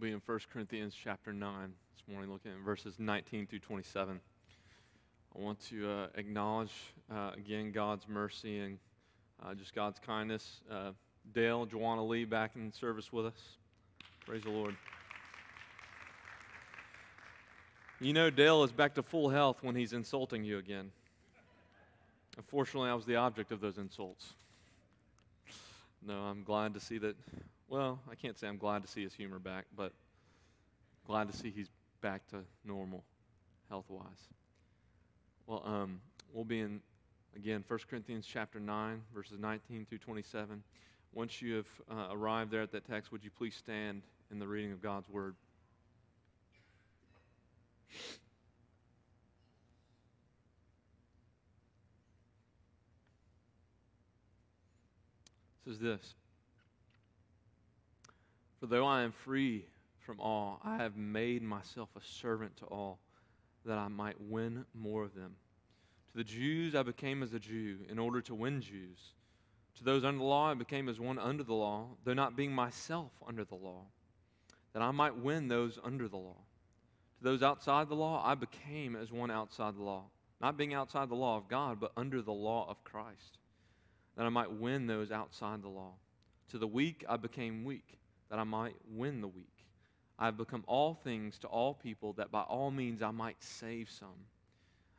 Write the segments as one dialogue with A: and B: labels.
A: We'll be in 1 Corinthians chapter 9 this morning, looking at verses 19 through 27. I want to uh, acknowledge uh, again God's mercy and uh, just God's kindness. Uh, Dale, Joanna Lee back in service with us. Praise the Lord. You know, Dale is back to full health when he's insulting you again. Unfortunately, I was the object of those insults. No, I'm glad to see that. Well, I can't say I'm glad to see his humor back, but glad to see he's back to normal health wise. Well, um, we'll be in, again, 1 Corinthians chapter 9, verses 19 through 27. Once you have uh, arrived there at that text, would you please stand in the reading of God's word? says this For though I am free from all, I have made myself a servant to all, that I might win more of them. To the Jews I became as a Jew, in order to win Jews. To those under the law I became as one under the law, though not being myself under the law, that I might win those under the law. To those outside the law I became as one outside the law, not being outside the law of God, but under the law of Christ that I might win those outside the law. To the weak I became weak, that I might win the weak. I have become all things to all people, that by all means I might save some.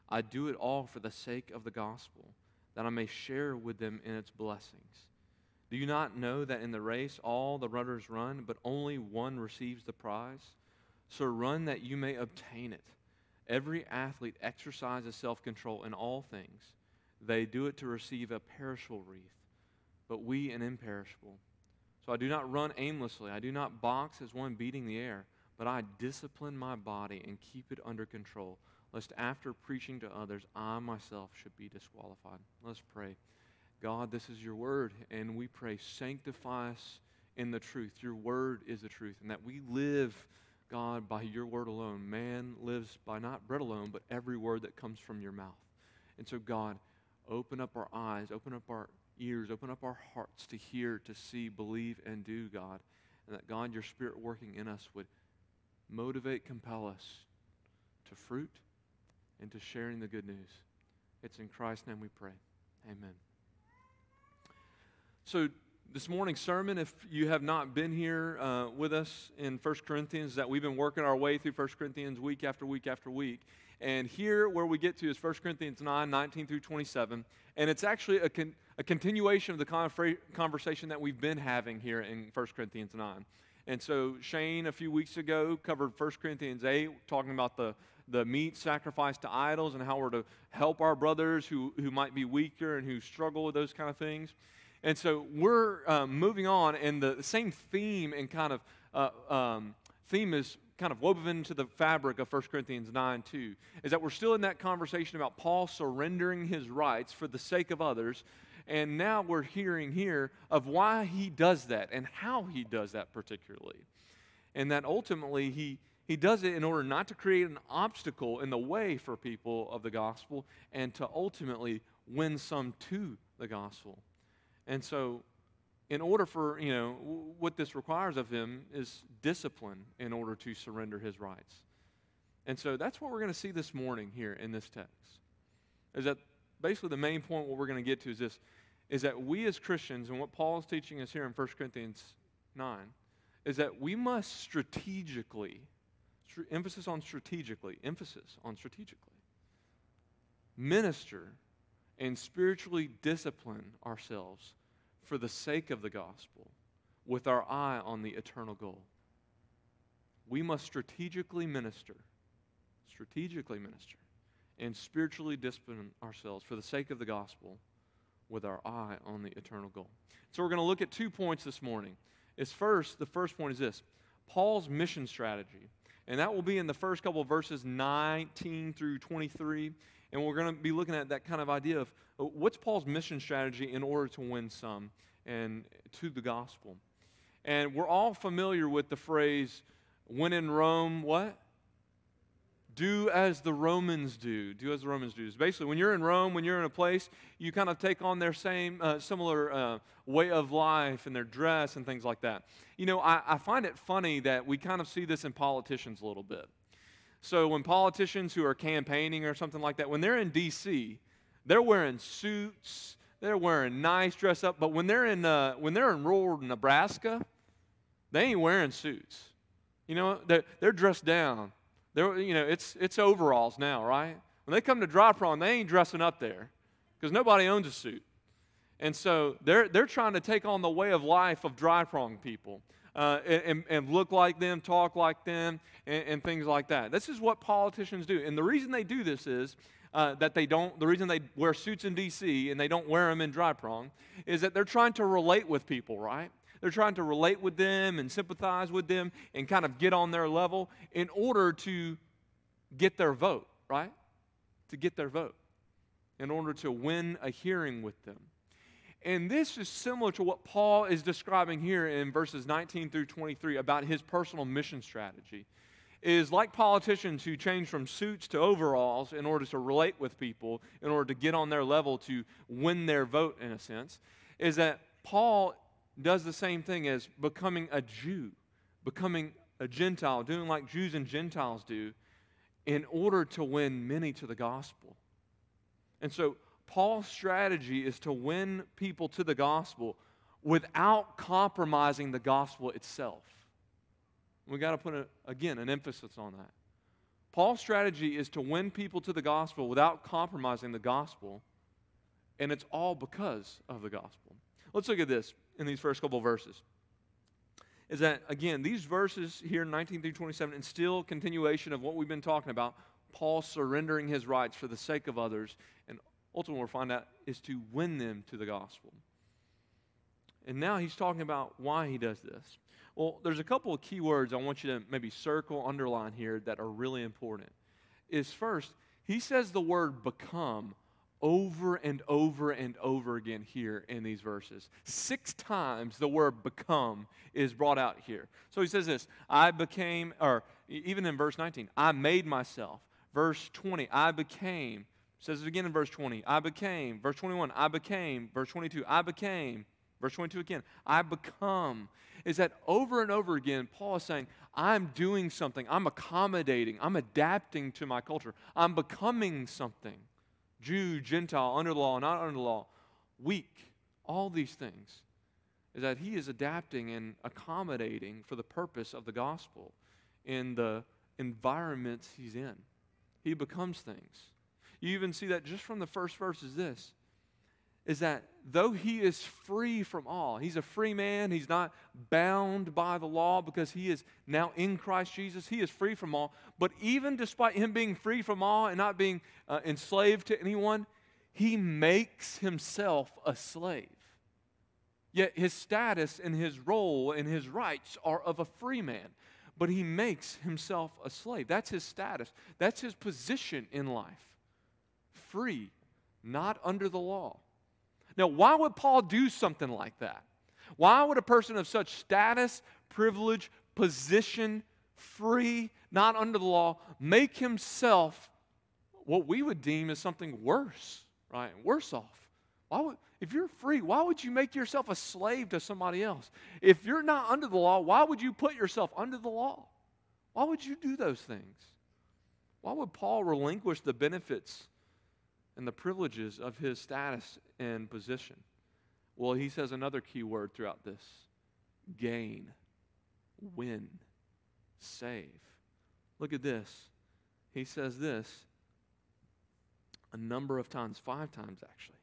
A: I do it all for the sake of the gospel, that I may share with them in its blessings. Do you not know that in the race all the runners run, but only one receives the prize? So run that you may obtain it. Every athlete exercises self control in all things. They do it to receive a perishable wreath, but we an imperishable. So I do not run aimlessly. I do not box as one beating the air, but I discipline my body and keep it under control, lest after preaching to others, I myself should be disqualified. Let's pray. God, this is your word, and we pray, sanctify us in the truth. Your word is the truth, and that we live, God, by your word alone. Man lives by not bread alone, but every word that comes from your mouth. And so, God, Open up our eyes, open up our ears, open up our hearts to hear, to see, believe, and do, God. And that, God, your Spirit working in us would motivate, compel us to fruit and to sharing the good news. It's in Christ's name we pray. Amen. So, this morning's sermon, if you have not been here uh, with us in 1 Corinthians, that we've been working our way through 1 Corinthians week after week after week. And here, where we get to is 1 Corinthians 9 19 through 27. And it's actually a, con- a continuation of the conversation that we've been having here in 1 Corinthians 9. And so, Shane, a few weeks ago, covered 1 Corinthians 8, talking about the, the meat sacrificed to idols and how we're to help our brothers who, who might be weaker and who struggle with those kind of things. And so, we're um, moving on, and the, the, same theme and kind of uh, um, theme is kind of woven into the fabric of 1 Corinthians 9 2 is that we're still in that conversation about Paul surrendering his rights for the sake of others. And now we're hearing here of why he does that and how he does that particularly. And that ultimately he, he does it in order not to create an obstacle in the way for people of the gospel and to ultimately win some to the gospel. And so in order for, you know, what this requires of him is discipline in order to surrender his rights. And so that's what we're going to see this morning here in this text. Is that basically the main point what we're going to get to is this is that we as Christians and what Paul is teaching us here in 1 Corinthians 9 is that we must strategically emphasis on strategically, emphasis on strategically minister and spiritually discipline ourselves for the sake of the gospel with our eye on the eternal goal. We must strategically minister, strategically minister, and spiritually discipline ourselves for the sake of the gospel with our eye on the eternal goal. So we're going to look at two points this morning. Is first, the first point is this Paul's mission strategy. And that will be in the first couple verses 19 through 23. And we're going to be looking at that kind of idea of uh, what's Paul's mission strategy in order to win some and to the gospel. And we're all familiar with the phrase, when in Rome, what? do as the Romans do. Do as the Romans do. It's basically, when you're in Rome, when you're in a place, you kind of take on their same, uh, similar uh, way of life and their dress and things like that. You know, I, I find it funny that we kind of see this in politicians a little bit. So when politicians who are campaigning or something like that, when they're in D.C., they're wearing suits, they're wearing nice dress up, but when they're in, uh, when they're in rural Nebraska, they ain't wearing suits. You know, they're, they're dressed down. They're, you know, it's, it's overalls now, right? When they come to Dry Prong, they ain't dressing up there because nobody owns a suit. And so they're, they're trying to take on the way of life of Dry Prong people uh, and, and look like them, talk like them, and, and, things like that. This is what politicians do. And the reason they do this is uh, that they don't, the reason they wear suits in D.C. and they don't wear them in Dry Prong is that they're trying to relate with people, right? They're trying to relate with them and sympathize with them and kind of get on their level in order to get their vote, right? To get their vote, in order to win a hearing with them. And this is similar to what Paul is describing here in verses 19 through 23 about his personal mission strategy. Is like politicians who change from suits to overalls in order to relate with people, in order to get on their level to win their vote, in a sense, is that Paul does the same thing as becoming a Jew, becoming a Gentile, doing like Jews and Gentiles do, in order to win many to the gospel. And so, Paul's strategy is to win people to the gospel without compromising the gospel itself. We got to put, a, again, an emphasis on that. Paul's strategy is to win people to the gospel without compromising the gospel, and it's all because of the gospel. Let's look at this in these first couple verses is that, again, these verses here, 19 through 27, instill continuation of what we've been talking about Paul surrendering his rights for the sake of others. And ultimately, we'll find out is to win them to the gospel. And now he's talking about why he does this. Well, there's a couple of key words I want you to maybe circle, underline here that are really important. Is first, he says the word become over and over and over again here in these verses. Six times the word become is brought out here. So he says this I became, or even in verse 19, I made myself. Verse 20, I became. Says it again in verse 20, I became. Verse 21, I became. Verse 22, I became. Verse 22 again, I become. Is that over and over again, Paul is saying, I'm doing something, I'm accommodating, I'm adapting to my culture, I'm becoming something. Jew, Gentile, under law, not under law, weak, all these things, is that he is adapting and accommodating for the purpose of the gospel in the environments he's in. He becomes things. You even see that just from the first verse is this is that though he is free from all, he's a free man, he's not bound by the law because he is now in Christ Jesus, he is free from all. But even despite him being free from all and not being uh, enslaved to anyone, he makes himself a slave. Yet his status and his role and his rights are of a free man, but he makes himself a slave. That's his status, that's his position in life. Free, not under the law. Now, why would Paul do something like that? Why would a person of such status, privilege, position, free, not under the law, make himself what we would deem as something worse, right? Worse off. Why would, if you're free, why would you make yourself a slave to somebody else? If you're not under the law, why would you put yourself under the law? Why would you do those things? Why would Paul relinquish the benefits and the privileges of his status and position. Well, he says another key word throughout this gain, win, save. Look at this. He says this a number of times, five times actually.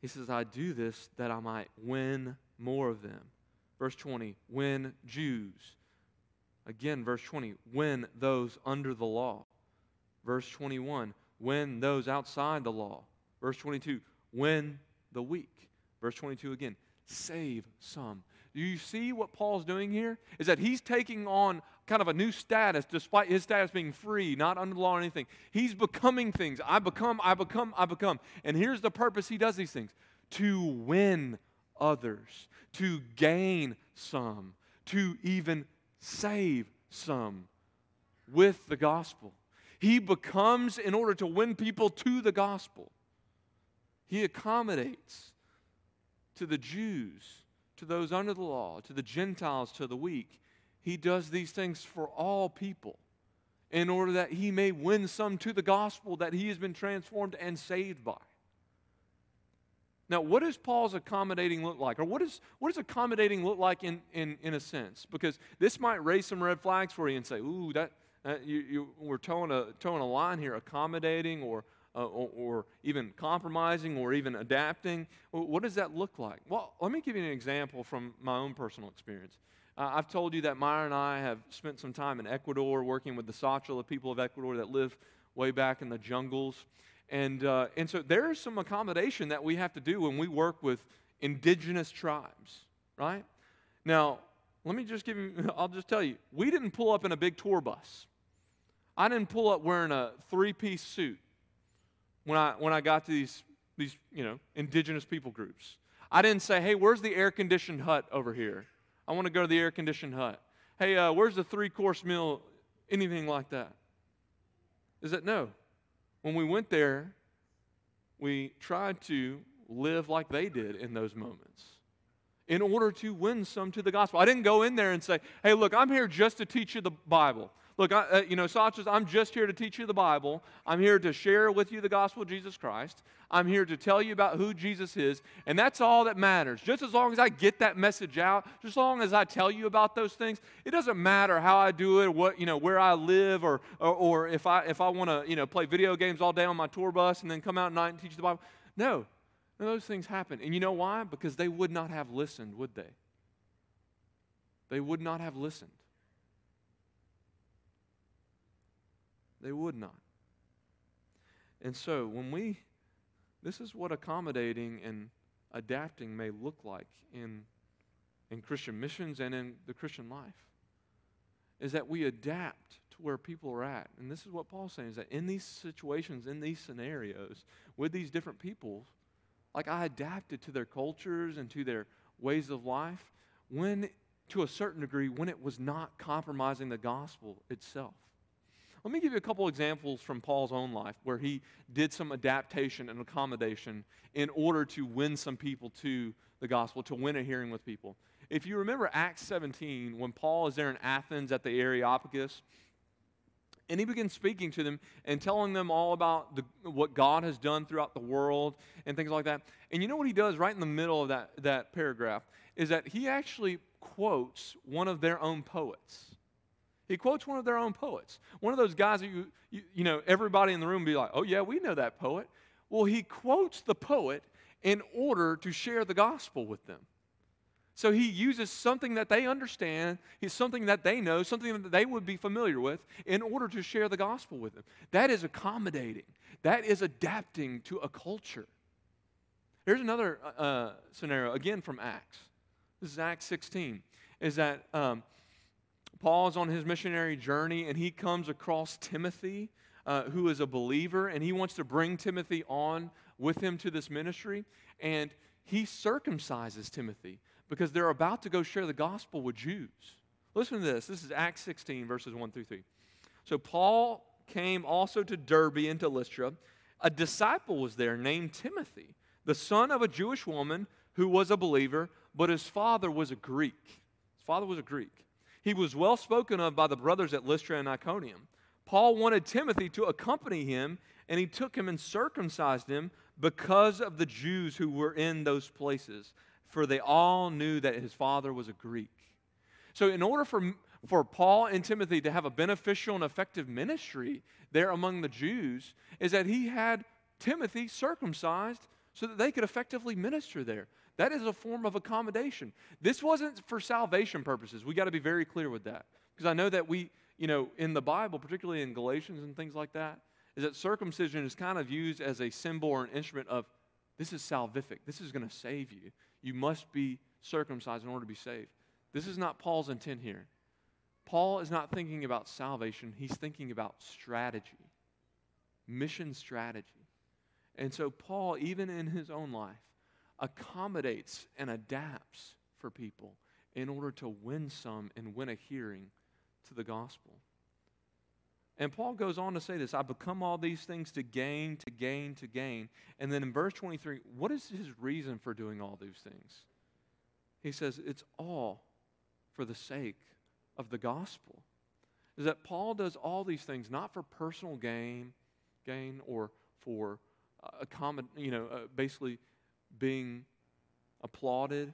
A: He says, I do this that I might win more of them. Verse 20, win Jews. Again, verse 20, win those under the law. Verse 21, win those outside the law. Verse 22, when the weak. Verse 22 again, save some. Do you see what Paul's doing here? Is that he's taking on kind of a new status despite his status being free, not under the law or anything. He's becoming things. I become, I become, I become. And here's the purpose he does these things to win others, to gain some, to even save some with the gospel. He becomes in order to win people to the gospel. He accommodates to the Jews, to those under the law, to the Gentiles, to the weak. He does these things for all people in order that he may win some to the gospel that he has been transformed and saved by. Now, what does Paul's accommodating look like? Or what, is, what does accommodating look like in, in, in a sense? Because this might raise some red flags for you and say, ooh, that, that you, you, we're toeing a, toeing a line here, accommodating or, uh, or, or, even compromising or even adapting. What does that look like? Well, let me give you an example from my own personal experience. Uh, I've told you that Myra and I have spent some time in Ecuador working with the Sacha, the people of Ecuador that live way back in the jungles. And, uh, and so there is some accommodation that we have to do when we work with indigenous tribes, right? Now, let me just give you, I'll just tell you, we didn't pull up in a big tour bus. I didn't pull up wearing a three piece suit when I, when I got to these, these, you know, indigenous people groups. I didn't say, hey, where's the air conditioned hut over here? I want to go to the air conditioned hut. Hey, uh, where's the three course meal? Anything like that. Is that no? When we went there, we tried to live like they did in those moments in order to win some to the gospel. I didn't go in there and say, hey, look, I'm here just to teach you the Bible. Look, I, uh, you know, Sachas, I'm just here to teach you the Bible. I'm here to share with you the gospel of Jesus Christ. I'm here to tell you about who Jesus is, and that's all that matters. Just as long as I get that message out, just as long as I tell you about those things, it doesn't matter how I do it, what you know, where I live, or or, or if I if I want to you know play video games all day on my tour bus and then come out at night and teach the Bible. No, those things happen, and you know why? Because they would not have listened, would they? They would not have listened. They would not. And so, when we, this is what accommodating and adapting may look like in, in Christian missions and in the Christian life, is that we adapt to where people are at. And this is what Paul's saying is that in these situations, in these scenarios, with these different people, like I adapted to their cultures and to their ways of life when, to a certain degree, when it was not compromising the gospel itself. Let me give you a couple examples from Paul's own life where he did some adaptation and accommodation in order to win some people to the gospel, to win a hearing with people. If you remember Acts 17, when Paul is there in Athens at the Areopagus, and he begins speaking to them and telling them all about the, what God has done throughout the world and things like that. And you know what he does right in the middle of that, that paragraph? Is that he actually quotes one of their own poets. He quotes one of their own poets. One of those guys that you, you, you know, everybody in the room be like, oh, yeah, we know that poet. Well, he quotes the poet in order to share the gospel with them. So he uses something that they understand, he's something that they know, something that they would be familiar with in order to share the gospel with them. That is accommodating. That is adapting to a culture. Here's another uh, uh scenario, again from Acts. This is Acts 16. Is that um, Paul's on his missionary journey and he comes across Timothy, uh, who is a believer, and he wants to bring Timothy on with him to this ministry. And he circumcises Timothy because they're about to go share the gospel with Jews. Listen to this. This is Acts 16, verses 1 through 3. So Paul came also to Derbe and to Lystra. A disciple was there named Timothy, the son of a Jewish woman who was a believer, but his father was a Greek. His father was a Greek. He was well spoken of by the brothers at Lystra and Iconium. Paul wanted Timothy to accompany him, and he took him and circumcised him because of the Jews who were in those places, for they all knew that his father was a Greek. So, in order for, for Paul and Timothy to have a beneficial and effective ministry there among the Jews, is that he had Timothy circumcised so that they could effectively minister there. That is a form of accommodation. This wasn't for salvation purposes. We got to be very clear with that. Because I know that we, you know, in the Bible, particularly in Galatians and things like that, is that circumcision is kind of used as a symbol or an instrument of this is salvific. This is going to save you. You must be circumcised in order to be saved. This is not Paul's intent here. Paul is not thinking about salvation, he's thinking about strategy, mission strategy. And so, Paul, even in his own life, accommodates and adapts for people in order to win some and win a hearing to the gospel. And Paul goes on to say this I become all these things to gain, to gain, to gain. And then in verse 23, what is his reason for doing all these things? He says, It's all for the sake of the gospel. Is that Paul does all these things not for personal gain, gain or for a common, you know, uh, basically being applauded.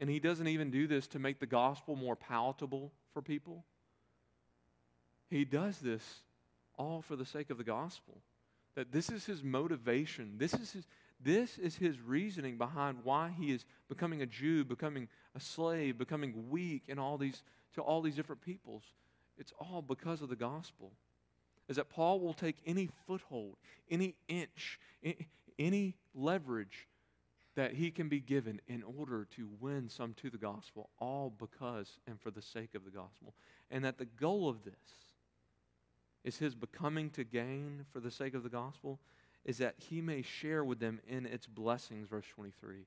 A: And he doesn't even do this to make the gospel more palatable for people. He does this all for the sake of the gospel. That this is his motivation. This is his, this is his reasoning behind why he is becoming a Jew, becoming a slave, becoming weak in all these, to all these different peoples. It's all because of the gospel. Is that Paul will take any foothold, any inch, any leverage that he can be given in order to win some to the gospel, all because and for the sake of the gospel. And that the goal of this is his becoming to gain for the sake of the gospel, is that he may share with them in its blessings, verse 23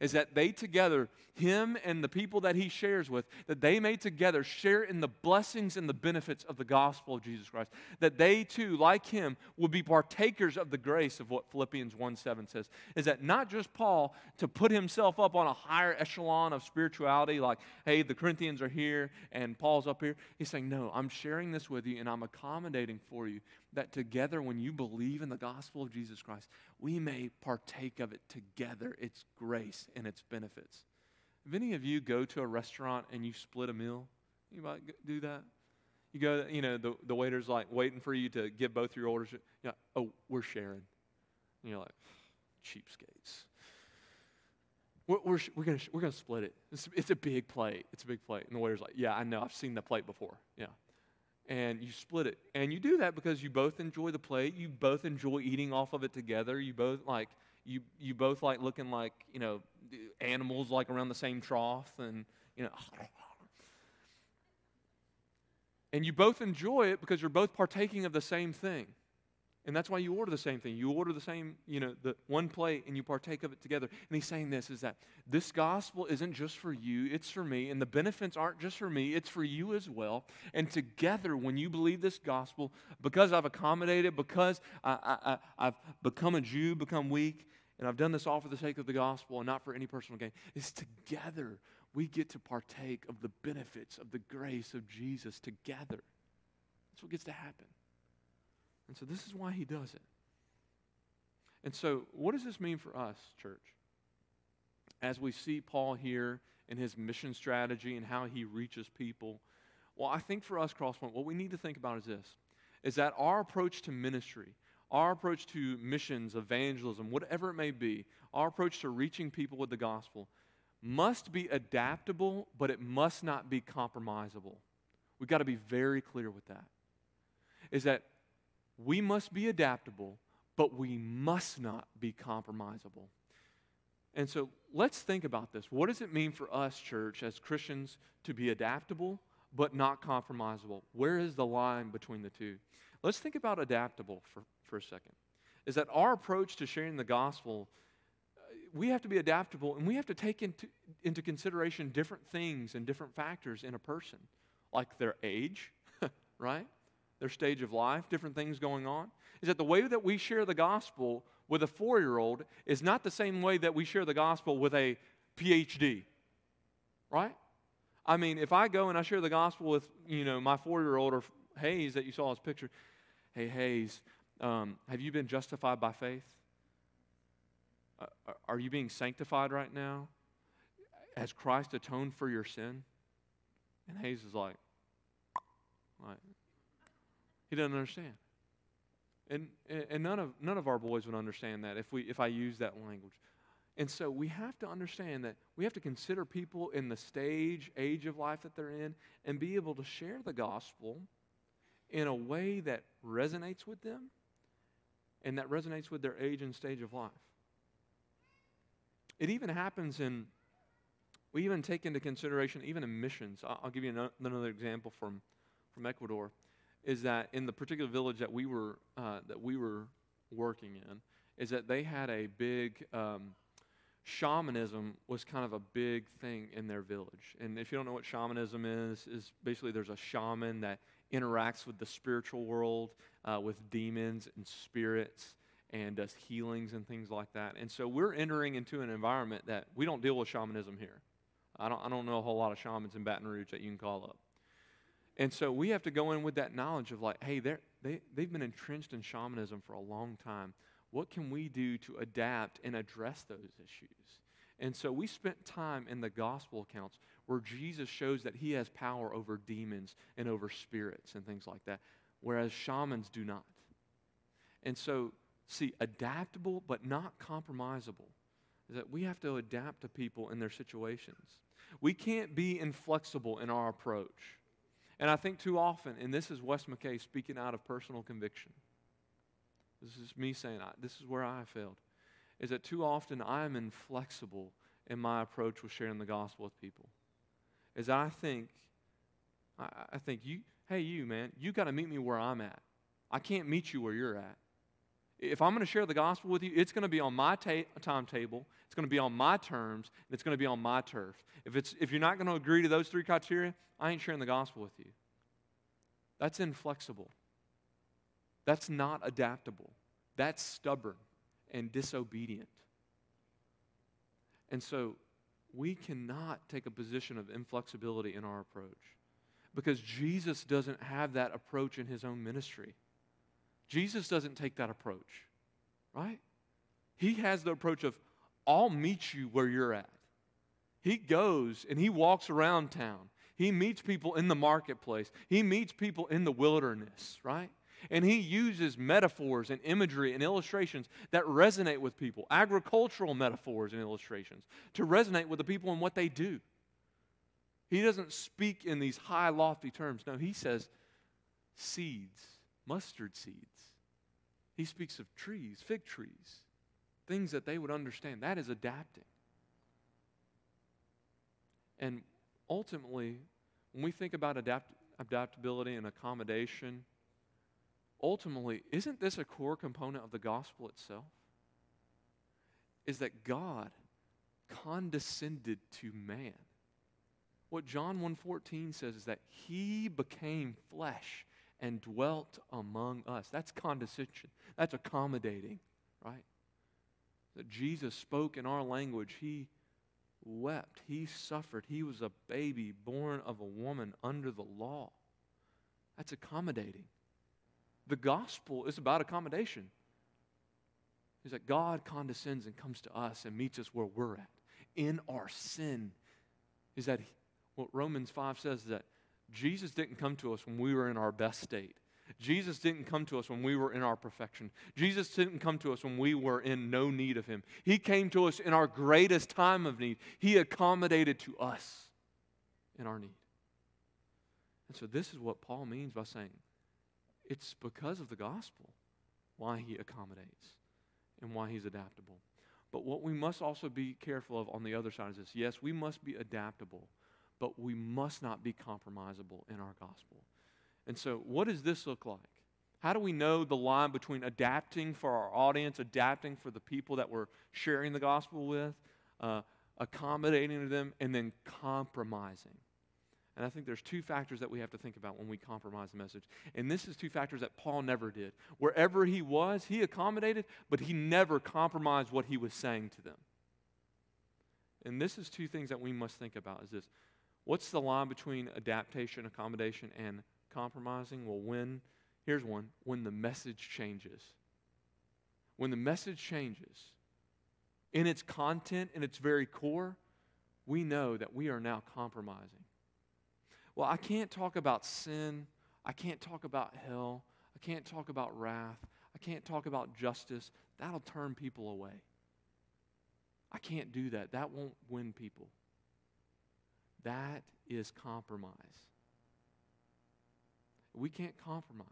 A: is that they together, him and the people that he shares with, that they may together share in the blessings and the benefits of the gospel of Jesus Christ. That they too, like him, will be partakers of the grace of what Philippians 1 7 says. Is that not just Paul to put himself up on a higher echelon of spirituality, like, hey, the Corinthians are here and Paul's up here. He's saying, no, I'm sharing this with you and I'm accommodating for you that together, when you believe in the gospel of Jesus Christ, we may partake of it together, its grace and its benefits. If any of you go to a restaurant and you split a meal, you might do that. You go, you know, the, the waiter's like waiting for you to give both your orders. You know, oh, we're sharing. And you're like, cheapskates. We're, we're, we're going we're gonna split it. It's, it's a big plate. It's a big plate. And the waiter's like, yeah, I know. I've seen the plate before. Yeah and you split it. And you do that because you both enjoy the plate, you both enjoy eating off of it together, you both like you you both like looking like, you know, animals like around the same trough and you know and you both enjoy it because you're both partaking of the same thing. And that's why you order the same thing. You order the same, you know, the one plate and you partake of it together. And he's saying this is that this gospel isn't just for you, it's for me. And the benefits aren't just for me, it's for you as well. And together, when you believe this gospel, because I've accommodated, because I, I, have become a Jew, become weak, and I've done this all for the sake of the gospel and not for any personal gain, is together we get to partake of the benefits of the grace of Jesus together. That's what gets to happen. And so this is why he does it. And so, what does this mean for us, church? As we see Paul here in his mission strategy and how he reaches people, well, I think for us, Crosspoint, what we need to think about is this is that our approach to ministry, our approach to missions, evangelism, whatever it may be, our approach to reaching people with the gospel must be adaptable, but it must not be compromisable. We've got to be very clear with that. Is that we must be adaptable, but we must not be compromisable. And so let's think about this. What does it mean for us, church, as Christians, to be adaptable but not compromisable? Where is the line between the two? Let's think about adaptable for, for a second. Is that our approach to sharing the gospel, uh, we have to be adaptable and we have to take into, into consideration different things and different factors in a person, like their age, right? Their stage of life, different things going on, is that the way that we share the gospel with a four year old is not the same way that we share the gospel with a PhD, right? I mean, if I go and I share the gospel with, you know, my four year old or Hayes that you saw his picture, hey, Hayes, um, have you been justified by faith? Uh, are you being sanctified right now? Has Christ atoned for your sin? And Hayes is like, like he doesn't understand. And, and none, of, none of our boys would understand that if, we, if I use that language. And so we have to understand that we have to consider people in the stage, age of life that they're in, and be able to share the gospel in a way that resonates with them and that resonates with their age and stage of life. It even happens in, we even take into consideration, even in missions. I'll, I'll give you another example from, from Ecuador is that in the particular village that we were uh, that we were working in, is that they had a big um, shamanism was kind of a big thing in their village. And if you don't know what shamanism is, is basically there's a shaman that interacts with the spiritual world, uh, with demons and spirits, and does healings and things like that. And so we're entering into an environment that we don't deal with shamanism here. I don't, I don't know a whole lot of shamans in Baton Rouge that you can call up. And so we have to go in with that knowledge of like, hey, they're, they, they've been entrenched in shamanism for a long time. What can we do to adapt and address those issues? And so we spent time in the gospel accounts where Jesus shows that he has power over demons and over spirits and things like that, whereas shamans do not. And so, see, adaptable but not compromisable is that we have to adapt to people in their situations. We can't be inflexible in our approach. And I think too often, and this is Wes McKay speaking out of personal conviction. This is me saying, this is where I failed. Is that too often I am inflexible in my approach with sharing the gospel with people. Is I think, I, I think you, hey, you, man, you got to meet me where I'm at. I can't meet you where you're at. If I'm going to share the gospel with you, it's going to be on my ta- timetable, it's going to be on my terms, and it's going to be on my turf. If, it's, if you're not going to agree to those three criteria, I ain't sharing the gospel with you. That's inflexible. That's not adaptable. That's stubborn and disobedient. And so we cannot take a position of inflexibility in our approach because Jesus doesn't have that approach in his own ministry. Jesus doesn't take that approach, right? He has the approach of, I'll meet you where you're at. He goes and he walks around town. He meets people in the marketplace. He meets people in the wilderness, right? And he uses metaphors and imagery and illustrations that resonate with people, agricultural metaphors and illustrations, to resonate with the people and what they do. He doesn't speak in these high, lofty terms. No, he says seeds, mustard seeds. He speaks of trees, fig trees, things that they would understand. That is adapting. And ultimately, when we think about adapt- adaptability and accommodation, ultimately, isn't this a core component of the gospel itself? Is that God condescended to man. What John 1:14 says is that he became flesh and dwelt among us. That's condescension. That's accommodating, right? That Jesus spoke in our language. He wept. He suffered. He was a baby born of a woman under the law. That's accommodating. The gospel is about accommodation. Is that God condescends and comes to us and meets us where we're at in our sin. Is that what Romans 5 says is that Jesus didn't come to us when we were in our best state. Jesus didn't come to us when we were in our perfection. Jesus didn't come to us when we were in no need of Him. He came to us in our greatest time of need. He accommodated to us in our need. And so, this is what Paul means by saying it's because of the gospel why He accommodates and why He's adaptable. But what we must also be careful of on the other side is this yes, we must be adaptable, but we must not be compromisable in our gospel. And so, what does this look like? How do we know the line between adapting for our audience, adapting for the people that we're sharing the gospel with, uh, accommodating to them, and then compromising? And I think there's two factors that we have to think about when we compromise the message. And this is two factors that Paul never did. Wherever he was, he accommodated, but he never compromised what he was saying to them. And this is two things that we must think about is this. What's the line between adaptation, accommodation, and compromising? Well, when, here's one, when the message changes. When the message changes in its content, in its very core, we know that we are now compromising. Well, I can't talk about sin. I can't talk about hell. I can't talk about wrath. I can't talk about justice. That'll turn people away. I can't do that. That won't win people. That is compromise. We can't compromise.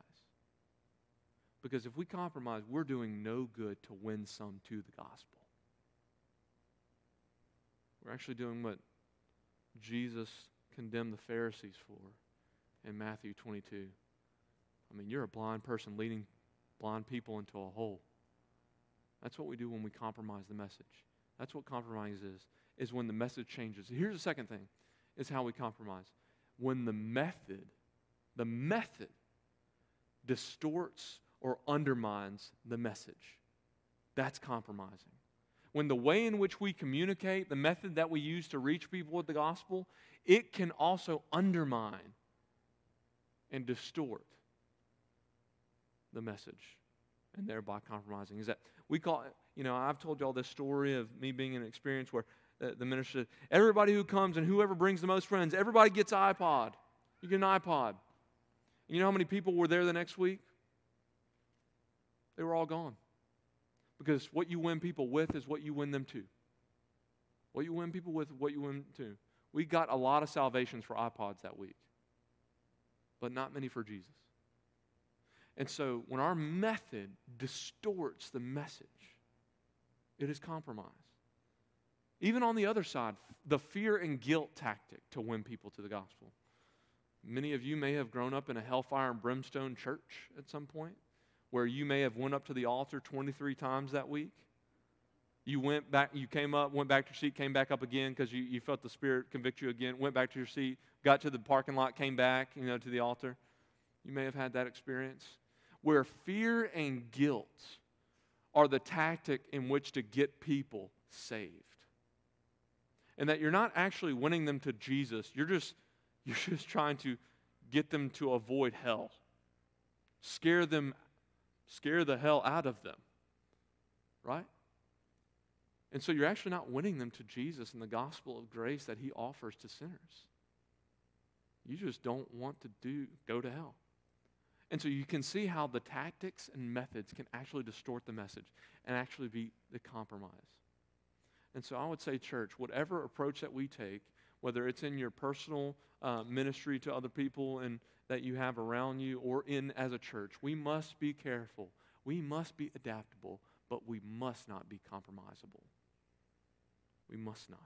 A: Because if we compromise, we're doing no good to win some to the gospel. We're actually doing what Jesus condemned the Pharisees for in Matthew 22. I mean, you're a blind person leading blind people into a hole. That's what we do when we compromise the message. That's what compromise is, is when the message changes. Here's the second thing, is how we compromise. When the method, the method distorts or undermines the message. That's compromising. When the way in which we communicate, the method that we use to reach people with the gospel, it can also undermine and distort the message and thereby compromising. Is that we call you know, I've told y'all this story of me being in an experience where the, the minister everybody who comes and whoever brings the most friends, everybody gets iPod. You get an iPod. And You know how many people were there the next week? They were all gone. Because what you win people with is what you win them to. What you win people with, what you win to. We got a lot of salvations for iPods that week, but not many for Jesus. And so when our method distorts the message, it is compromise. Even on the other side, the fear and guilt tactic to win people to the gospel. Many of you may have grown up in a hellfire and brimstone church at some point where you may have went up to the altar 23 times that week. You went back, you came up, went back to your seat, came back up again because you, you felt the Spirit convict you again, went back to your seat, got to the parking lot, came back, you know, to the altar. You may have had that experience where fear and guilt are the tactic in which to get people saved. And that you're not actually winning them to Jesus, you're just, you're just trying to get them to avoid hell. Scare them scare the hell out of them. Right? And so you're actually not winning them to Jesus and the gospel of grace that he offers to sinners. You just don't want to do go to hell. And so you can see how the tactics and methods can actually distort the message and actually be the compromise. And so I would say, church, whatever approach that we take, whether it's in your personal uh, ministry to other people and that you have around you or in as a church. We must be careful. We must be adaptable, but we must not be compromisable. We must not.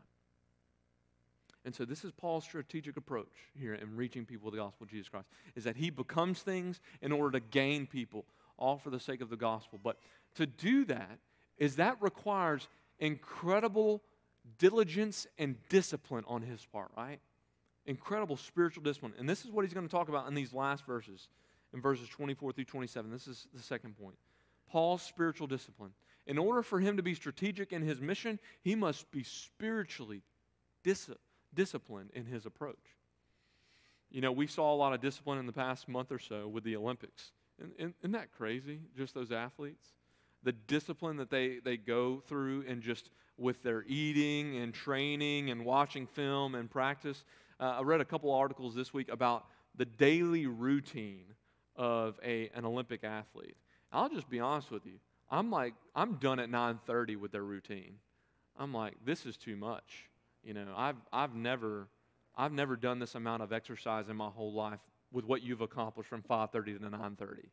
A: And so this is Paul's strategic approach here in reaching people with the gospel of Jesus Christ, is that he becomes things in order to gain people, all for the sake of the gospel. But to do that is that requires incredible diligence and discipline on his part, right? incredible spiritual discipline. And this is what he's going to talk about in these last verses, in verses 24 through 27. This is the second point. Paul's spiritual discipline. In order for him to be strategic in his mission, he must be spiritually dis- disciplined in his approach. You know, we saw a lot of discipline in the past month or so with the Olympics. Isn't, isn't that crazy? Just those athletes? The discipline that they, they go through and just with their eating and training and watching film and practice. Uh, I read a couple articles this week about the daily routine of a, an Olympic athlete. I'll just be honest with you. I'm like, I'm done at 9:30 with their routine. I'm like, this is too much. You know, I've I've never I've never done this amount of exercise in my whole life with what you've accomplished from 5:30 to 9:30.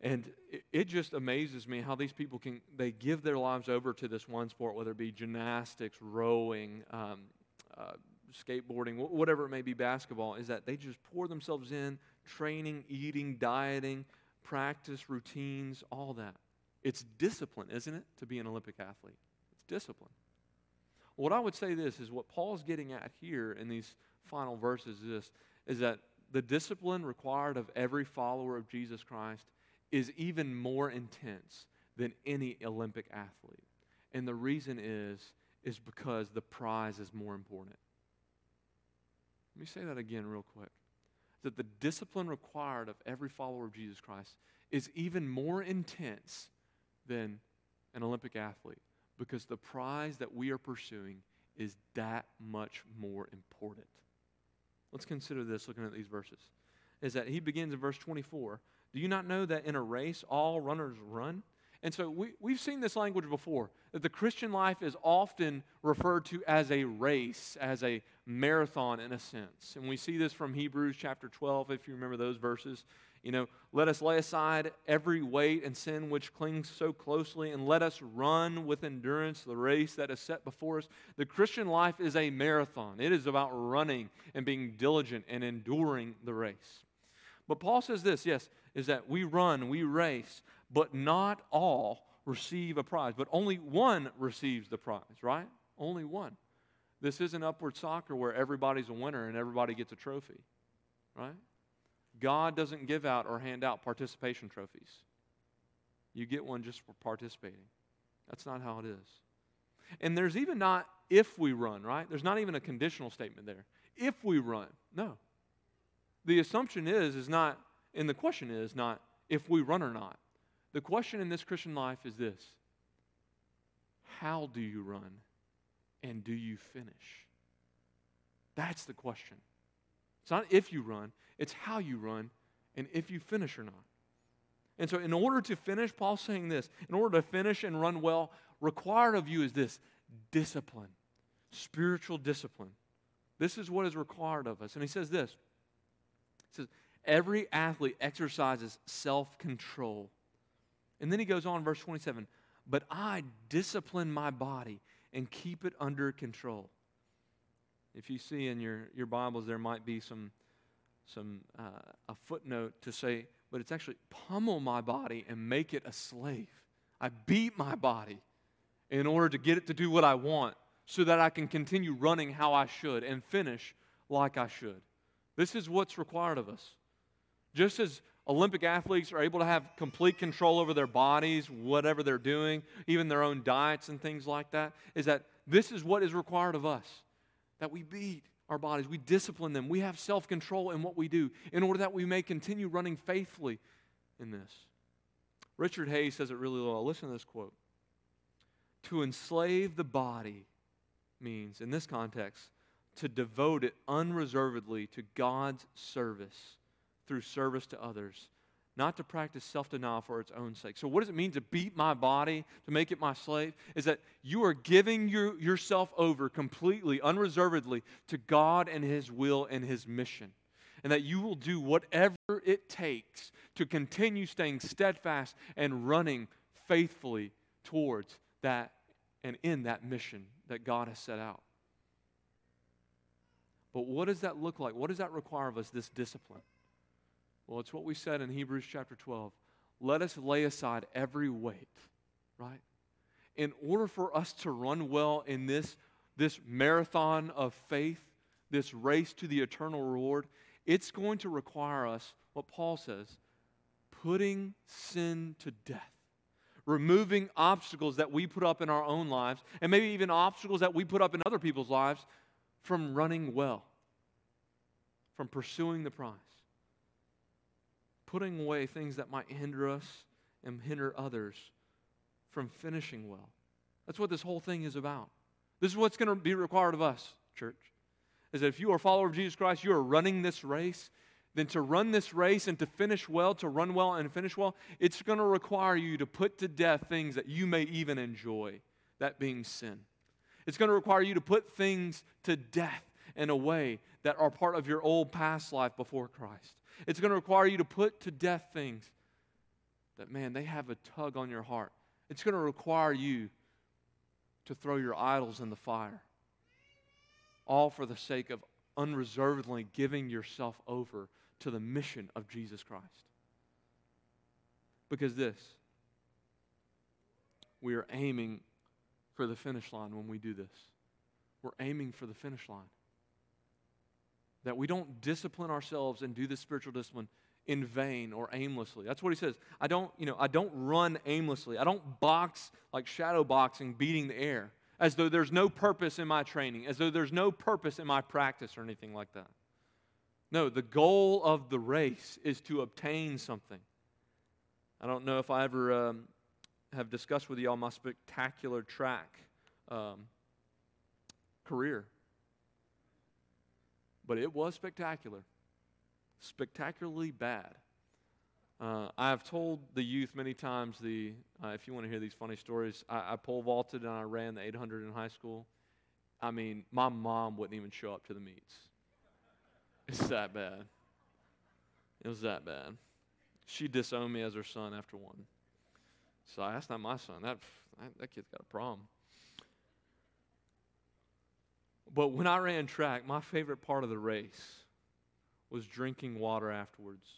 A: And it, just amazes me how these people can they give their lives over to this one sport, whether it be gymnastics, rowing, um, uh, skateboarding, whatever it may be, basketball, is that they just pour themselves in, training, eating, dieting, practice, routines, all that. It's discipline, isn't it, to be an Olympic athlete? It's discipline. What I would say this is what Paul's getting at here in these final verses is this is that the discipline required of every follower of Jesus Christ is even more intense than any Olympic athlete. And the reason is is because the prize is more important. Let me say that again, real quick. That the discipline required of every follower of Jesus Christ is even more intense than an Olympic athlete because the prize that we are pursuing is that much more important. Let's consider this looking at these verses. Is that he begins in verse 24. Do you not know that in a race all runners run? And so we, we've seen this language before that the Christian life is often referred to as a race, as a marathon in a sense. And we see this from Hebrews chapter 12, if you remember those verses. You know, let us lay aside every weight and sin which clings so closely, and let us run with endurance the race that is set before us. The Christian life is a marathon, it is about running and being diligent and enduring the race. But Paul says this, yes, is that we run, we race, but not all receive a prize, but only one receives the prize, right? Only one. This isn't upward soccer where everybody's a winner and everybody gets a trophy, right? God doesn't give out or hand out participation trophies. You get one just for participating. That's not how it is. And there's even not if we run, right? There's not even a conditional statement there. If we run, no. The assumption is, is not, and the question is not if we run or not. The question in this Christian life is this How do you run and do you finish? That's the question. It's not if you run, it's how you run and if you finish or not. And so, in order to finish, Paul's saying this in order to finish and run well, required of you is this discipline, spiritual discipline. This is what is required of us. And he says this He says, Every athlete exercises self control. And then he goes on, verse 27 But I discipline my body and keep it under control. If you see in your, your Bibles, there might be some, some uh, a footnote to say, but it's actually pummel my body and make it a slave. I beat my body in order to get it to do what I want so that I can continue running how I should and finish like I should. This is what's required of us. Just as Olympic athletes are able to have complete control over their bodies, whatever they're doing, even their own diets and things like that, is that this is what is required of us that we beat our bodies, we discipline them, we have self control in what we do in order that we may continue running faithfully in this. Richard Hays says it really well. Listen to this quote To enslave the body means, in this context, to devote it unreservedly to God's service through service to others, not to practice self denial for its own sake. So, what does it mean to beat my body, to make it my slave? Is that you are giving your, yourself over completely, unreservedly to God and His will and His mission. And that you will do whatever it takes to continue staying steadfast and running faithfully towards that and in that mission that God has set out. But what does that look like? What does that require of us, this discipline? Well, it's what we said in Hebrews chapter 12. Let us lay aside every weight, right? In order for us to run well in this, this marathon of faith, this race to the eternal reward, it's going to require us, what Paul says, putting sin to death, removing obstacles that we put up in our own lives, and maybe even obstacles that we put up in other people's lives from running well, from pursuing the prize putting away things that might hinder us and hinder others from finishing well. That's what this whole thing is about. This is what's going to be required of us, church. Is that if you are a follower of Jesus Christ, you are running this race, then to run this race and to finish well, to run well and finish well, it's going to require you to put to death things that you may even enjoy, that being sin. It's going to require you to put things to death in a way that are part of your old past life before Christ. It's going to require you to put to death things that, man, they have a tug on your heart. It's going to require you to throw your idols in the fire, all for the sake of unreservedly giving yourself over to the mission of Jesus Christ. Because this, we are aiming for the finish line when we do this. We're aiming for the finish line that we don't discipline ourselves and do this spiritual discipline in vain or aimlessly. That's what he says. I don't, you know, I don't run aimlessly. I don't box like shadow boxing, beating the air, as though there's no purpose in my training, as though there's no purpose in my practice or anything like that. No, the goal of the race is to obtain something. I don't know if I ever um, have discussed with y'all my spectacular track um, career but it was spectacular, spectacularly bad. Uh, I have told the youth many times the uh, if you want to hear these funny stories, I, I pole vaulted and I ran the 800 in high school. I mean, my mom wouldn't even show up to the meets. It's that bad. It was that bad. She disowned me as her son after one. So that's not my son. That, that kid's got a problem. But when I ran track, my favorite part of the race was drinking water afterwards.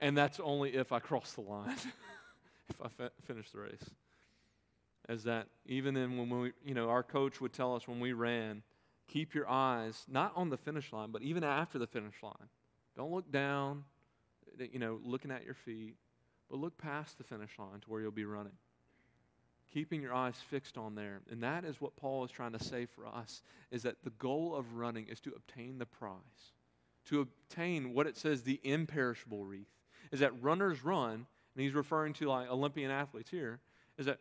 A: And that's only if I crossed the line. if I fi- finish the race. As that even then, when we, you know, our coach would tell us when we ran, keep your eyes not on the finish line, but even after the finish line. Don't look down, you know, looking at your feet, but look past the finish line to where you'll be running. Keeping your eyes fixed on there. And that is what Paul is trying to say for us is that the goal of running is to obtain the prize. To obtain what it says the imperishable wreath. Is that runners run, and he's referring to like Olympian athletes here, is that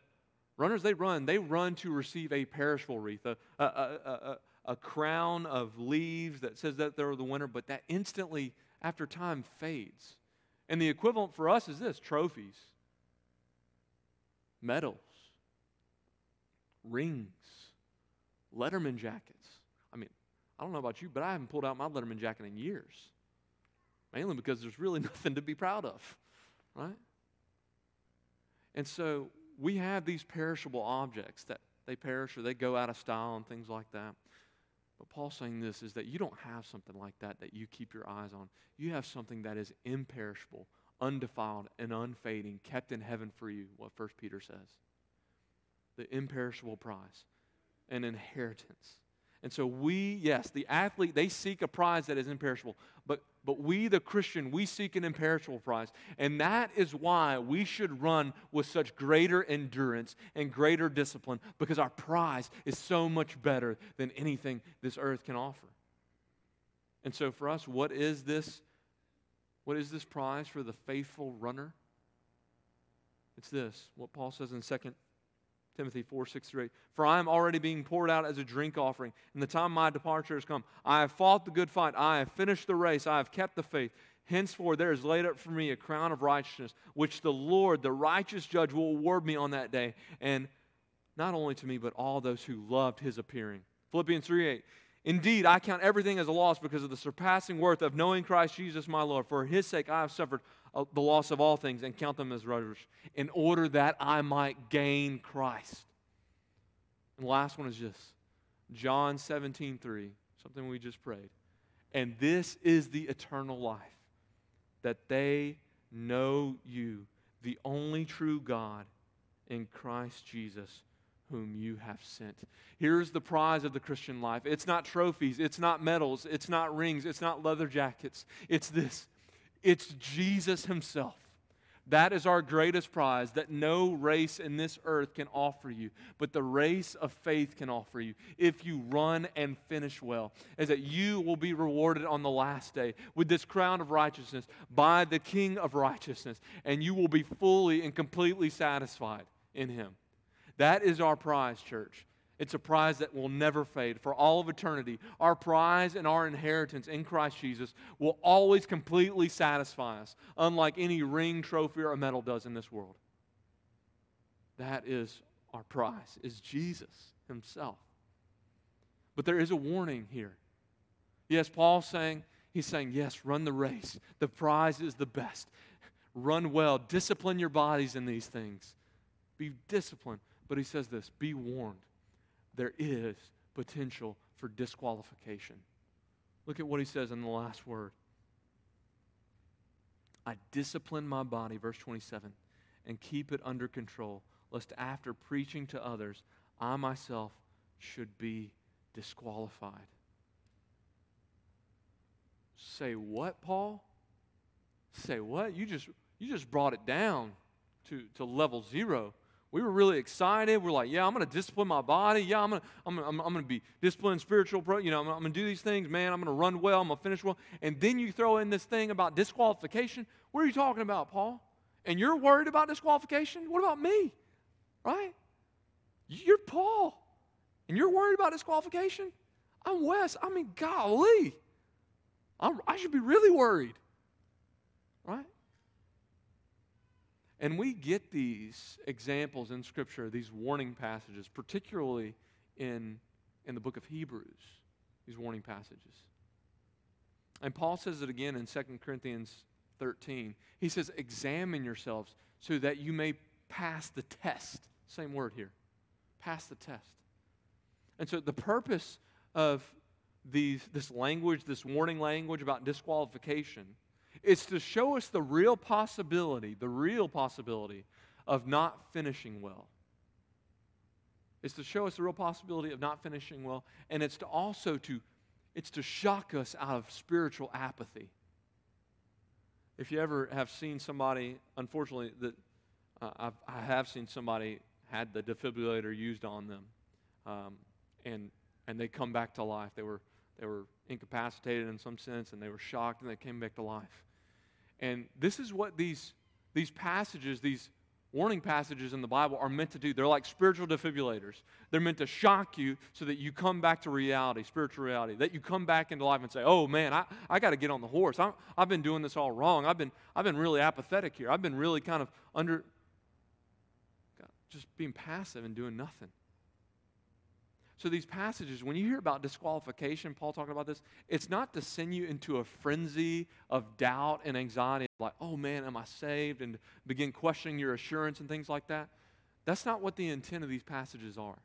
A: runners they run, they run to receive a perishable wreath, a, a, a, a, crown of leaves that says that they're the winner, but that instantly after time fades. And the equivalent for us is this trophies, medals, rings, Letterman jackets. I mean, I don't know about you, but I haven't pulled out my Letterman jacket in years. Mainly because there's really nothing to be proud of, right? And so we have these perishable objects that they perish or they go out of style and things like that. But Paul's saying this is that you don't have something like that that you keep your eyes on. You have something that is imperishable, undefiled, and unfading, kept in heaven for you, what First Peter says. The imperishable prize, an inheritance. And so we, yes, the athlete, they seek a prize that is imperishable. But, but we, the Christian, we seek an imperishable prize. And that is why we should run with such greater endurance and greater discipline because our prize is so much better than anything this earth can offer. And so for us, what is this? What is this prize for the faithful runner? It's this, what Paul says in 2 Timothy 4, 6 through 8. For I am already being poured out as a drink offering, and the time my departure has come. I have fought the good fight. I have finished the race. I have kept the faith. Henceforth, there is laid up for me a crown of righteousness, which the Lord, the righteous judge, will award me on that day, and not only to me, but all those who loved his appearing. Philippians 3 8. Indeed, I count everything as a loss because of the surpassing worth of knowing Christ Jesus my Lord. For his sake, I have suffered the loss of all things and count them as rubbish in order that I might gain Christ. And the last one is this John 17, 3, something we just prayed. And this is the eternal life, that they know you, the only true God, in Christ Jesus whom you have sent. Here's the prize of the Christian life. It's not trophies, it's not medals, it's not rings, it's not leather jackets. It's this it's Jesus Himself. That is our greatest prize that no race in this earth can offer you, but the race of faith can offer you if you run and finish well. Is that you will be rewarded on the last day with this crown of righteousness by the King of righteousness, and you will be fully and completely satisfied in Him. That is our prize, church. It's a prize that will never fade for all of eternity. Our prize and our inheritance in Christ Jesus will always completely satisfy us, unlike any ring, trophy, or medal does in this world. That is our prize, is Jesus himself. But there is a warning here. Yes, Paul's saying, he's saying, yes, run the race. The prize is the best. Run well. Discipline your bodies in these things. Be disciplined. But he says this be warned there is potential for disqualification. Look at what he says in the last word. I discipline my body, verse 27, and keep it under control, lest after preaching to others, I myself should be disqualified. Say what, Paul? Say what? You just you just brought it down to, to level zero we were really excited. We're like, yeah, I'm going to discipline my body. Yeah, I'm going to I'm, I'm, I'm going to be disciplined, spiritual. Pro, you know, I'm, I'm going to do these things, man. I'm going to run well. I'm going to finish well. And then you throw in this thing about disqualification. What are you talking about, Paul? And you're worried about disqualification? What about me? Right? You're Paul. And you're worried about disqualification? I'm Wes. I mean, golly. I'm, I should be really worried. Right? And we get these examples in Scripture, these warning passages, particularly in, in the book of Hebrews, these warning passages. And Paul says it again in 2 Corinthians 13. He says, Examine yourselves so that you may pass the test. Same word here pass the test. And so the purpose of these, this language, this warning language about disqualification, it's to show us the real possibility, the real possibility of not finishing well. It's to show us the real possibility of not finishing well, and it's to also to it's to shock us out of spiritual apathy. If you ever have seen somebody, unfortunately, that uh, I've, I have seen somebody had the defibrillator used on them, um, and and they come back to life. They were they were incapacitated in some sense, and they were shocked, and they came back to life. And this is what these these passages, these warning passages in the Bible are meant to do. They're like spiritual defibrillators. They're meant to shock you so that you come back to reality, spiritual reality, that you come back into life and say, oh man, I, I got to get on the horse. i have been doing this all wrong. I've been, I've been really apathetic here. I've been really kind of under, just being passive and doing nothing. So, these passages, when you hear about disqualification, Paul talking about this, it's not to send you into a frenzy of doubt and anxiety, like, oh man, am I saved? And begin questioning your assurance and things like that. That's not what the intent of these passages are.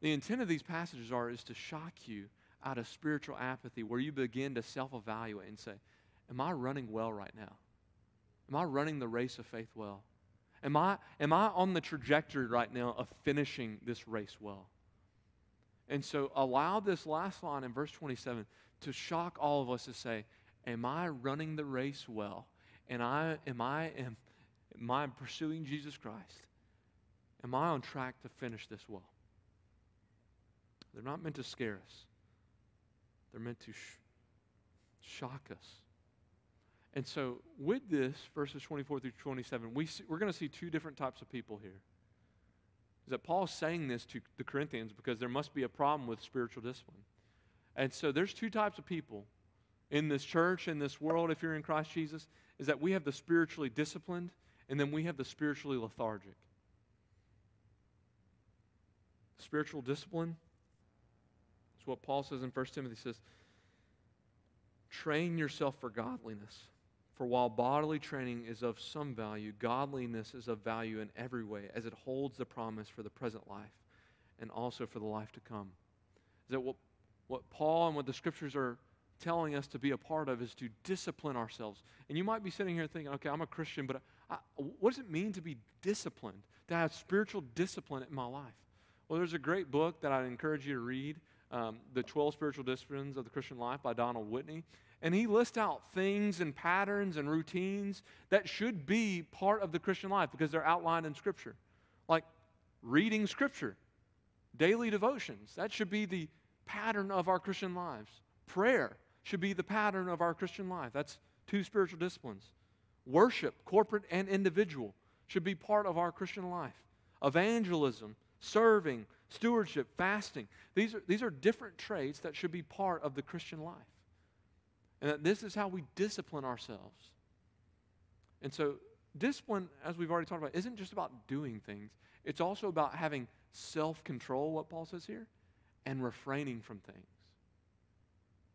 A: The intent of these passages are is to shock you out of spiritual apathy where you begin to self evaluate and say, Am I running well right now? Am I running the race of faith well? Am I, am I on the trajectory right now of finishing this race well? And so allow this last line in verse 27 to shock all of us to say, Am I running the race well? And I am I am, am I pursuing Jesus Christ? Am I on track to finish this well? They're not meant to scare us. They're meant to sh- shock us. And so, with this, verses 24 through 27, we see, we're going to see two different types of people here is that Paul's saying this to the Corinthians because there must be a problem with spiritual discipline. And so there's two types of people in this church, in this world, if you're in Christ Jesus, is that we have the spiritually disciplined and then we have the spiritually lethargic. Spiritual discipline is what Paul says in 1 Timothy He says, train yourself for godliness. For while bodily training is of some value, godliness is of value in every way, as it holds the promise for the present life and also for the life to come. Is that what, what Paul and what the scriptures are telling us to be a part of is to discipline ourselves. And you might be sitting here thinking, okay, I'm a Christian, but I, what does it mean to be disciplined, to have spiritual discipline in my life? Well, there's a great book that I'd encourage you to read, um, The 12 Spiritual Disciplines of the Christian Life by Donald Whitney. And he lists out things and patterns and routines that should be part of the Christian life because they're outlined in Scripture. Like reading Scripture, daily devotions, that should be the pattern of our Christian lives. Prayer should be the pattern of our Christian life. That's two spiritual disciplines. Worship, corporate and individual, should be part of our Christian life. Evangelism, serving, stewardship, fasting. These are, these are different traits that should be part of the Christian life. And that this is how we discipline ourselves. And so, discipline, as we've already talked about, isn't just about doing things, it's also about having self control, what Paul says here, and refraining from things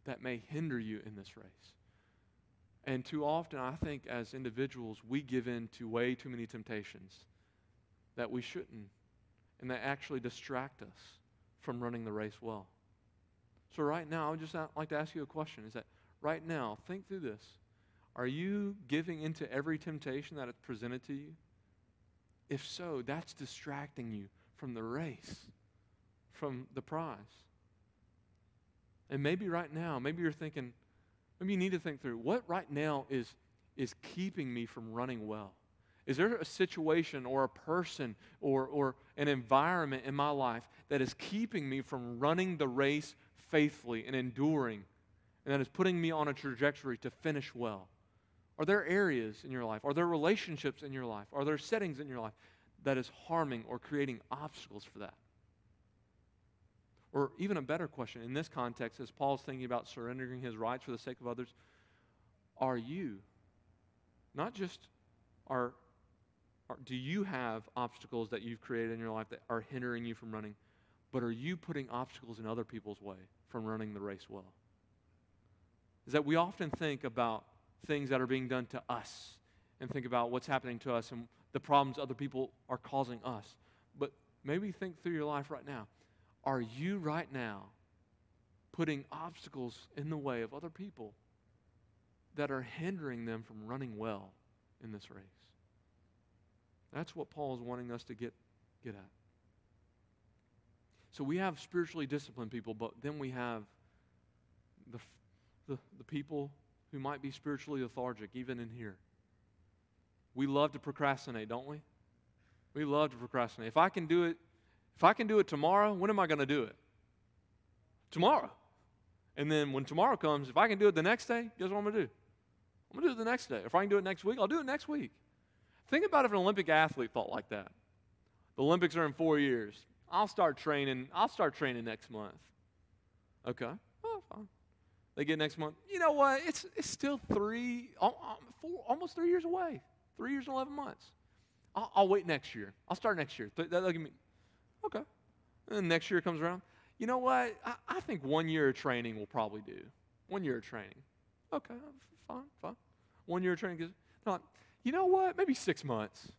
A: that may hinder you in this race. And too often, I think as individuals, we give in to way too many temptations that we shouldn't, and that actually distract us from running the race well. So, right now, I would just like to ask you a question is that right now, think through this. Are you giving into every temptation that is presented to you? If so, that's distracting you from the race, from the prize. And maybe right now, maybe you're thinking, maybe you need to think through what right now is, is keeping me from running well? Is there a situation or a person or, or an environment in my life that is keeping me from running the race faithfully and enduring and that is putting me on a trajectory to finish well? Are there areas in your life? Are there relationships in your life? Are there settings in your life that is harming or creating obstacles for that? Or even a better question in this context, as Paul's thinking about surrendering his rights for the sake of others, are you, not just are, are do you have obstacles that you've created in your life that are hindering you from running, but are you putting obstacles in other people's way from running the race well? Is that we often think about things that are being done to us and think about what's happening to us and the problems other people are causing us. But maybe think through your life right now. Are you right now putting obstacles in the way of other people that are hindering them from running well in this race? That's what Paul is wanting us to get, get at. So we have spiritually disciplined people, but then we have the, the, the people who might be spiritually lethargic, even in here. We love to procrastinate, don't we? We love to procrastinate. If I can do it, if I can do it tomorrow, when am I going to do it? Tomorrow. And then when tomorrow comes, if I can do it the next day, guess what I'm going to do? I'm going to do it the next day. If I can do it next week, I'll do it next week. Think about if an Olympic athlete thought like that. The Olympics are in four years. I'll start training. I'll start training next month. Okay. They get next month. You know what? It's, it's still three, four, almost three years away. Three years and 11 months. I'll, I'll wait next year. I'll start next year. That'll give me, okay. And next year comes around. You know what? I, I think one year of training will probably do. One year of training. Okay, uh, fine, fine. One year of training not. You know what? Maybe six months.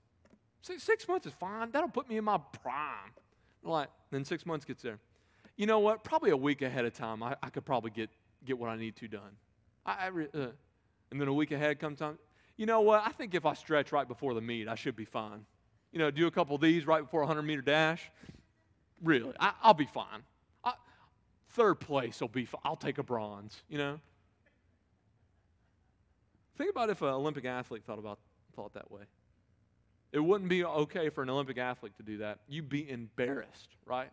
A: Six, six months is fine. That'll put me in my prime. Like, then six months gets there. You know what? Probably a week ahead of time, I, I could probably get, get what I need to done. I, I uh, and then a week ahead comes time. You know what? I think if I stretch right before the meet, I should be fine. You know, do a couple of these right before a 100 meter dash. Really, I, will be fine. I, third place will be fine. I'll take a bronze, you know? Think about if an Olympic athlete thought about thought that way. It wouldn't be okay for an Olympic athlete to do that. You'd be embarrassed, right?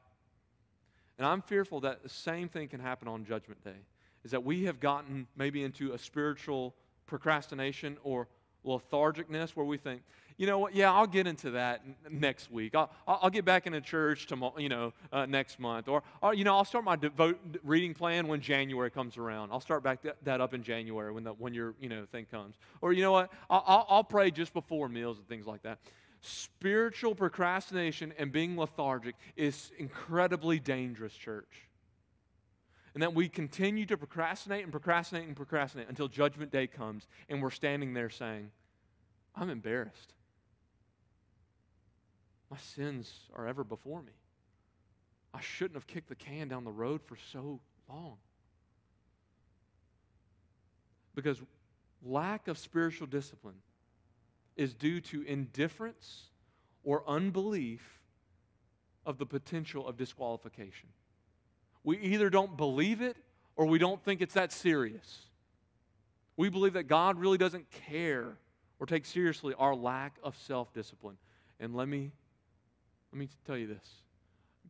A: And I'm fearful that the same thing can happen on Judgment Day. Is that we have gotten maybe into a spiritual procrastination or lethargicness where we think, you know what, yeah, I'll get into that n- next week. I'll, I'll get back into church tomorrow, you know, uh, next month. Or, or, you know, I'll start my devote, reading plan when January comes around. I'll start back th- that up in January when, the, when your, you know, thing comes. Or, you know what, I'll, I'll, I'll pray just before meals and things like that. Spiritual procrastination and being lethargic is incredibly dangerous, church and that we continue to procrastinate and procrastinate and procrastinate until judgment day comes and we're standing there saying, I'm embarrassed. My sins are ever before me. I shouldn't have kicked the can down the road for so long. Because lack of spiritual discipline is due to indifference or unbelief of the potential of disqualification. We either don't believe it or we don't think it's that serious. We believe that God really doesn't care or take seriously our lack of self discipline. And let me, let me tell you this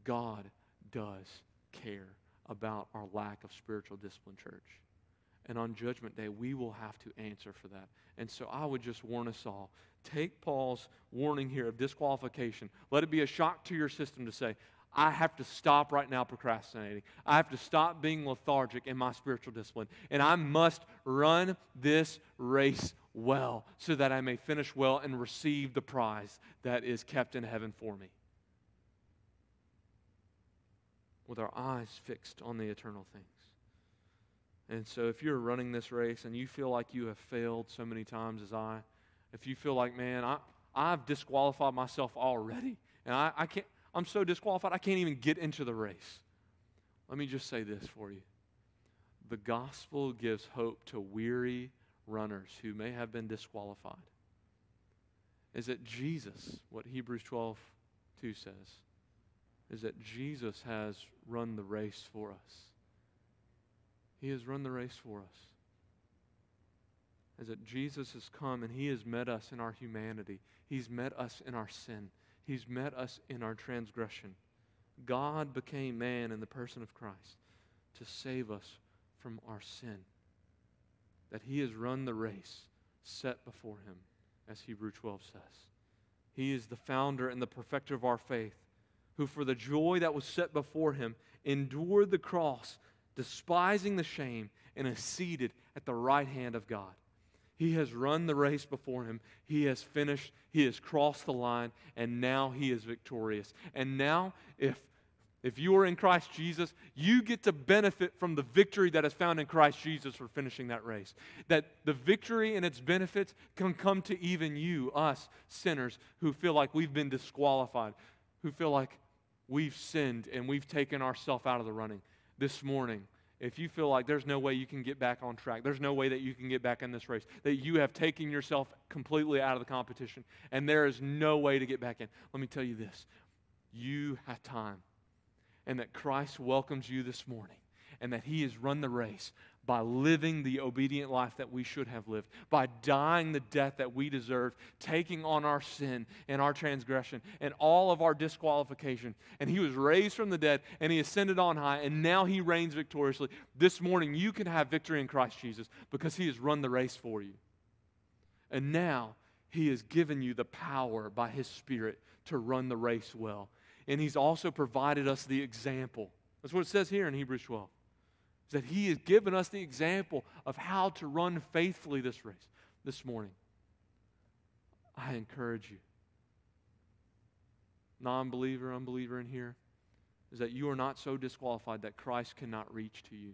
A: God does care about our lack of spiritual discipline, church. And on Judgment Day, we will have to answer for that. And so I would just warn us all take Paul's warning here of disqualification. Let it be a shock to your system to say, I have to stop right now procrastinating. I have to stop being lethargic in my spiritual discipline. And I must run this race well so that I may finish well and receive the prize that is kept in heaven for me. With our eyes fixed on the eternal things. And so, if you're running this race and you feel like you have failed so many times as I, if you feel like, man, I, I've disqualified myself already, and I, I can't, I'm so disqualified, I can't even get into the race. Let me just say this for you the gospel gives hope to weary runners who may have been disqualified. Is that Jesus, what Hebrews 12 2 says, is that Jesus has run the race for us. He has run the race for us. Is that Jesus has come and He has met us in our humanity, He's met us in our sin. He's met us in our transgression. God became man in the person of Christ to save us from our sin. That he has run the race set before him, as Hebrew 12 says. He is the founder and the perfecter of our faith, who for the joy that was set before him endured the cross, despising the shame, and is seated at the right hand of God. He has run the race before him. He has finished. He has crossed the line, and now he is victorious. And now, if if you are in Christ Jesus, you get to benefit from the victory that is found in Christ Jesus for finishing that race. That the victory and its benefits can come to even you, us sinners, who feel like we've been disqualified, who feel like we've sinned and we've taken ourselves out of the running. This morning, if you feel like there's no way you can get back on track, there's no way that you can get back in this race, that you have taken yourself completely out of the competition, and there is no way to get back in, let me tell you this. You have time, and that Christ welcomes you this morning, and that He has run the race by living the obedient life that we should have lived, by dying the death that we deserved, taking on our sin and our transgression and all of our disqualification. And he was raised from the dead and he ascended on high, and now he reigns victoriously. This morning, you can have victory in Christ Jesus because he has run the race for you. And now he has given you the power by his Spirit to run the race well. And he's also provided us the example. That's what it says here in Hebrews 12 that He has given us the example of how to run faithfully this race this morning. I encourage you, non believer, unbeliever in here, is that you are not so disqualified that Christ cannot reach to you.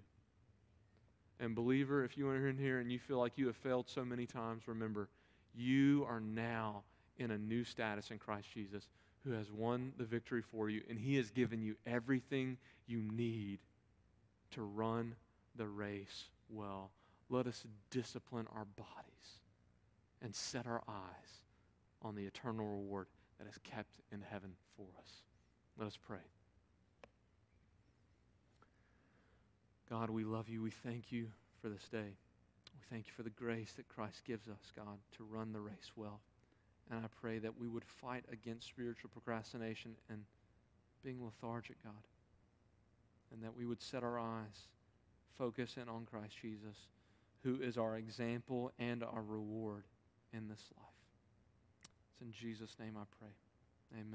A: And, believer, if you are in here and you feel like you have failed so many times, remember, you are now in a new status in Christ Jesus who has won the victory for you, and He has given you everything you need to run the race well. Let us discipline our bodies and set our eyes on the eternal reward that is kept in heaven for us. Let us pray. God, we love you. We thank you for this day. We thank you for the grace that Christ gives us, God, to run the race well. And I pray that we would fight against spiritual procrastination and being lethargic, God and that we would set our eyes, focus in on Christ Jesus, who is our example and our reward in this life. It's in Jesus' name I pray.